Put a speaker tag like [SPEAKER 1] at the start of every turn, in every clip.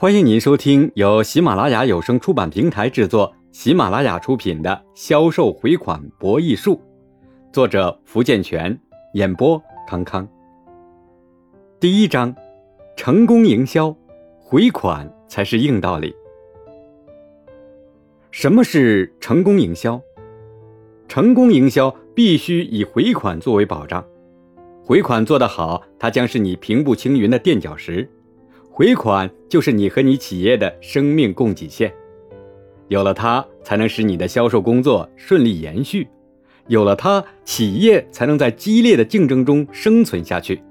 [SPEAKER 1] 欢迎您收听由喜马拉雅有声出版平台制作、喜马拉雅出品的《销售回款博弈术》，作者福建泉，演播康康。第一章：成功营销，回款才是硬道理。什么是成功营销？成功营销必须以回款作为保障，回款做得好，它将是你平步青云的垫脚石。回款就是你和你企业的生命供给线，有了它，才能使你的销售工作顺利延续；有了它，企业才能在激烈的竞争中生存下去。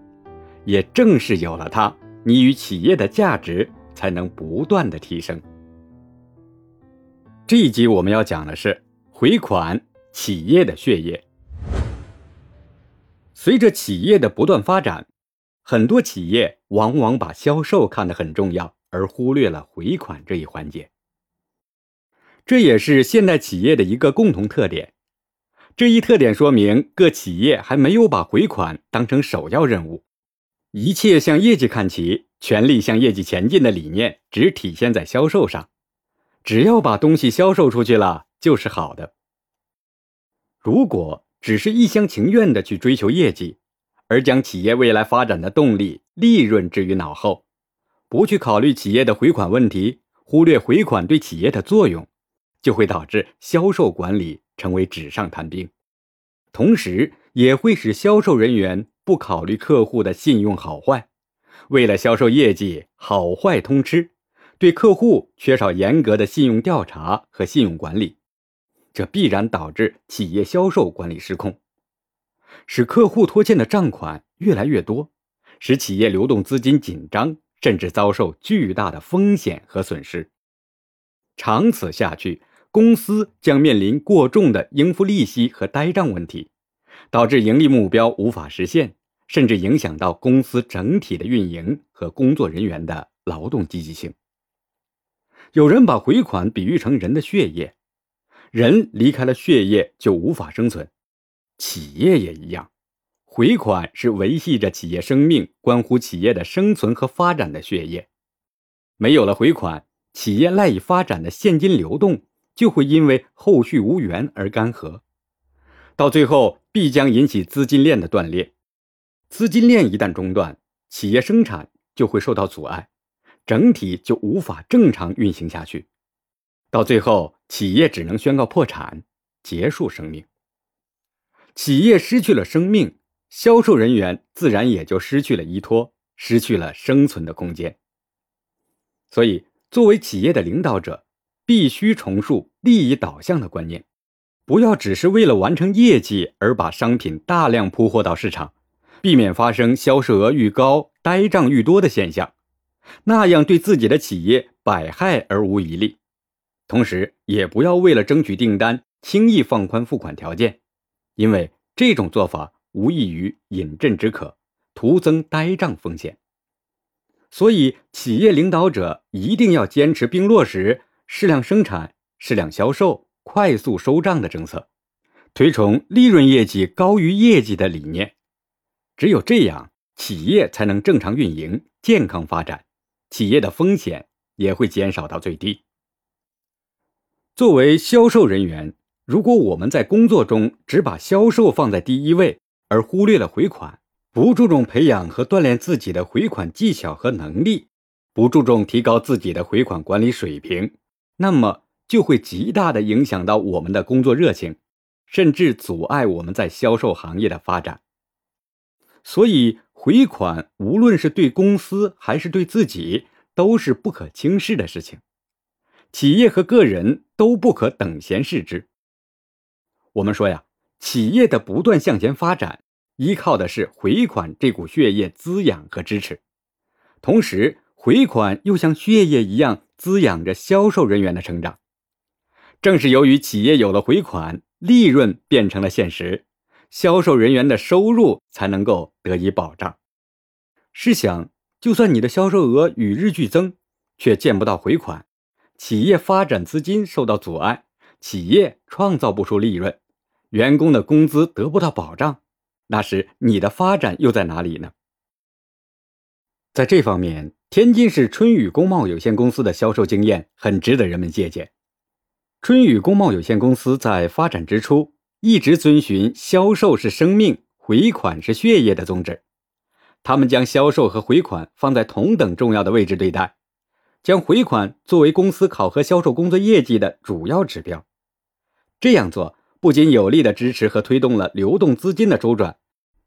[SPEAKER 1] 也正是有了它，你与企业的价值才能不断的提升。这一集我们要讲的是回款，企业的血液。随着企业的不断发展。很多企业往往把销售看得很重要，而忽略了回款这一环节。这也是现代企业的一个共同特点。这一特点说明各企业还没有把回款当成首要任务。一切向业绩看齐、全力向业绩前进的理念，只体现在销售上。只要把东西销售出去了，就是好的。如果只是一厢情愿的去追求业绩，而将企业未来发展的动力、利润置于脑后，不去考虑企业的回款问题，忽略回款对企业的作用，就会导致销售管理成为纸上谈兵，同时也会使销售人员不考虑客户的信用好坏，为了销售业绩好坏通吃，对客户缺少严格的信用调查和信用管理，这必然导致企业销售管理失控。使客户拖欠的账款越来越多，使企业流动资金紧张，甚至遭受巨大的风险和损失。长此下去，公司将面临过重的应付利息和呆账问题，导致盈利目标无法实现，甚至影响到公司整体的运营和工作人员的劳动积极性。有人把回款比喻成人的血液，人离开了血液就无法生存。企业也一样，回款是维系着企业生命、关乎企业的生存和发展的血液。没有了回款，企业赖以发展的现金流动就会因为后续无源而干涸，到最后必将引起资金链的断裂。资金链一旦中断，企业生产就会受到阻碍，整体就无法正常运行下去。到最后，企业只能宣告破产，结束生命。企业失去了生命，销售人员自然也就失去了依托，失去了生存的空间。所以，作为企业的领导者，必须重塑利益导向的观念，不要只是为了完成业绩而把商品大量铺货到市场，避免发生销售额愈高呆账愈多的现象，那样对自己的企业百害而无一利。同时，也不要为了争取订单轻易放宽付款条件。因为这种做法无异于饮鸩止渴，徒增呆账风险。所以，企业领导者一定要坚持并落实适量生产、适量销售、快速收账的政策，推崇利润业绩高于业绩的理念。只有这样，企业才能正常运营、健康发展，企业的风险也会减少到最低。作为销售人员。如果我们在工作中只把销售放在第一位，而忽略了回款，不注重培养和锻炼自己的回款技巧和能力，不注重提高自己的回款管理水平，那么就会极大的影响到我们的工作热情，甚至阻碍我们在销售行业的发展。所以，回款无论是对公司还是对自己，都是不可轻视的事情，企业和个人都不可等闲视之。我们说呀，企业的不断向前发展，依靠的是回款这股血液滋养和支持，同时回款又像血液一样滋养着销售人员的成长。正是由于企业有了回款，利润变成了现实，销售人员的收入才能够得以保障。试想，就算你的销售额与日俱增，却见不到回款，企业发展资金受到阻碍。企业创造不出利润，员工的工资得不到保障，那时你的发展又在哪里呢？在这方面，天津市春雨工贸有限公司的销售经验很值得人们借鉴。春雨工贸有限公司在发展之初，一直遵循“销售是生命，回款是血液”的宗旨。他们将销售和回款放在同等重要的位置对待，将回款作为公司考核销售工作业绩的主要指标。这样做不仅有力地支持和推动了流动资金的周转。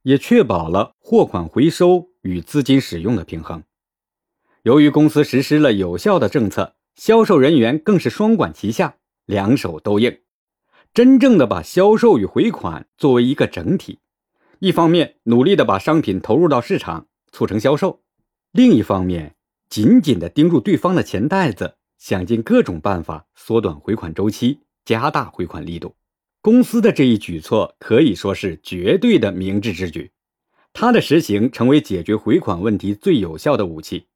[SPEAKER 1] 也确保了货款回收与资金使用的平衡。由于公司实施了有效的政策，销售人员更是双管齐下，两手都硬，真正的把销售与回款作为一个整体。一方面努力的把商品投入到市场，促成销售；另一方面紧紧的盯住对方的钱袋子，想尽各种办法缩短回款周期，加大回款力度。公司的这一举措可以说是绝对的明智之举，它的实行成为解决回款问题最有效的武器。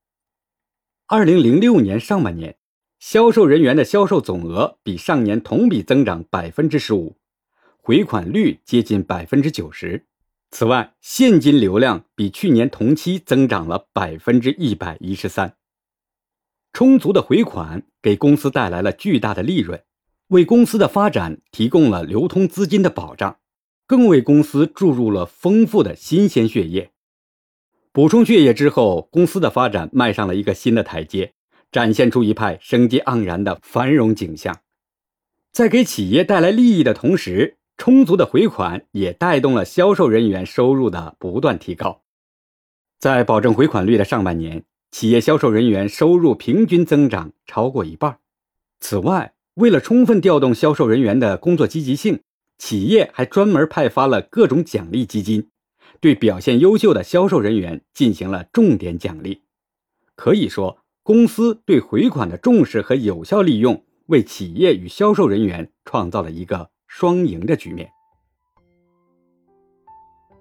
[SPEAKER 1] 二零零六年上半年，销售人员的销售总额比上年同比增长百分之十五，回款率接近百分之九十。此外，现金流量比去年同期增长了百分之一百一十三。充足的回款给公司带来了巨大的利润。为公司的发展提供了流通资金的保障，更为公司注入了丰富的新鲜血液。补充血液之后，公司的发展迈上了一个新的台阶，展现出一派生机盎然的繁荣景象。在给企业带来利益的同时，充足的回款也带动了销售人员收入的不断提高。在保证回款率的上半年，企业销售人员收入平均增长超过一半。此外，为了充分调动销售人员的工作积极性，企业还专门派发了各种奖励基金，对表现优秀的销售人员进行了重点奖励。可以说，公司对回款的重视和有效利用，为企业与销售人员创造了一个双赢的局面。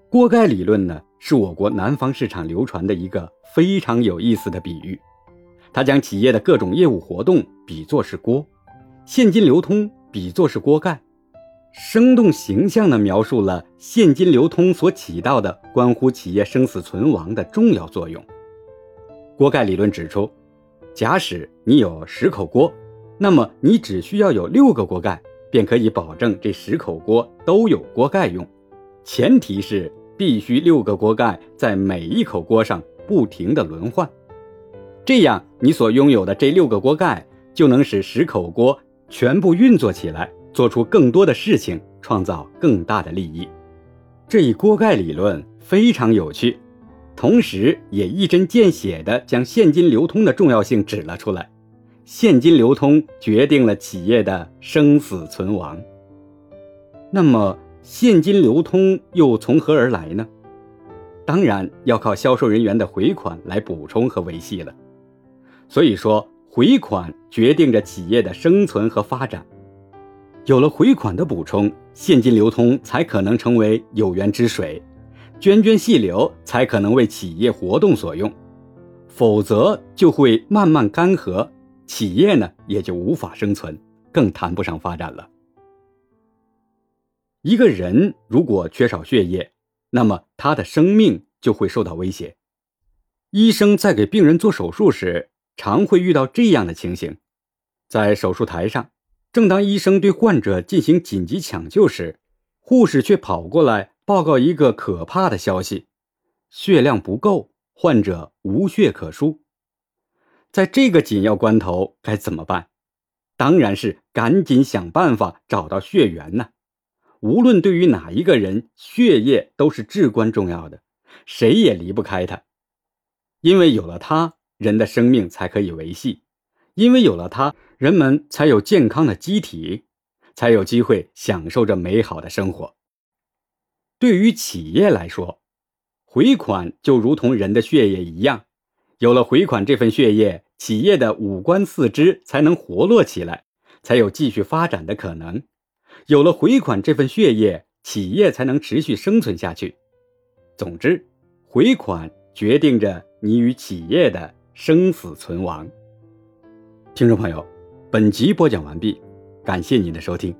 [SPEAKER 1] 锅盖理论呢，是我国南方市场流传的一个非常有意思的比喻，它将企业的各种业务活动比作是锅。现金流通比作是锅盖，生动形象地描述了现金流通所起到的关乎企业生死存亡的重要作用。锅盖理论指出，假使你有十口锅，那么你只需要有六个锅盖，便可以保证这十口锅都有锅盖用。前提是必须六个锅盖在每一口锅上不停地轮换，这样你所拥有的这六个锅盖就能使十口锅。全部运作起来，做出更多的事情，创造更大的利益。这一锅盖理论非常有趣，同时也一针见血地将现金流通的重要性指了出来。现金流通决定了企业的生死存亡。那么，现金流通又从何而来呢？当然要靠销售人员的回款来补充和维系了。所以说。回款决定着企业的生存和发展，有了回款的补充，现金流通才可能成为有源之水，涓涓细流才可能为企业活动所用，否则就会慢慢干涸，企业呢也就无法生存，更谈不上发展了。一个人如果缺少血液，那么他的生命就会受到威胁。医生在给病人做手术时。常会遇到这样的情形，在手术台上，正当医生对患者进行紧急抢救时，护士却跑过来报告一个可怕的消息：血量不够，患者无血可输。在这个紧要关头，该怎么办？当然是赶紧想办法找到血源呢。无论对于哪一个人，血液都是至关重要的，谁也离不开它，因为有了它。人的生命才可以维系，因为有了它，人们才有健康的机体，才有机会享受着美好的生活。对于企业来说，回款就如同人的血液一样，有了回款这份血液，企业的五官四肢才能活络起来，才有继续发展的可能。有了回款这份血液，企业才能持续生存下去。总之，回款决定着你与企业的。生死存亡。听众朋友，本集播讲完毕，感谢您的收听。